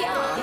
Yeah.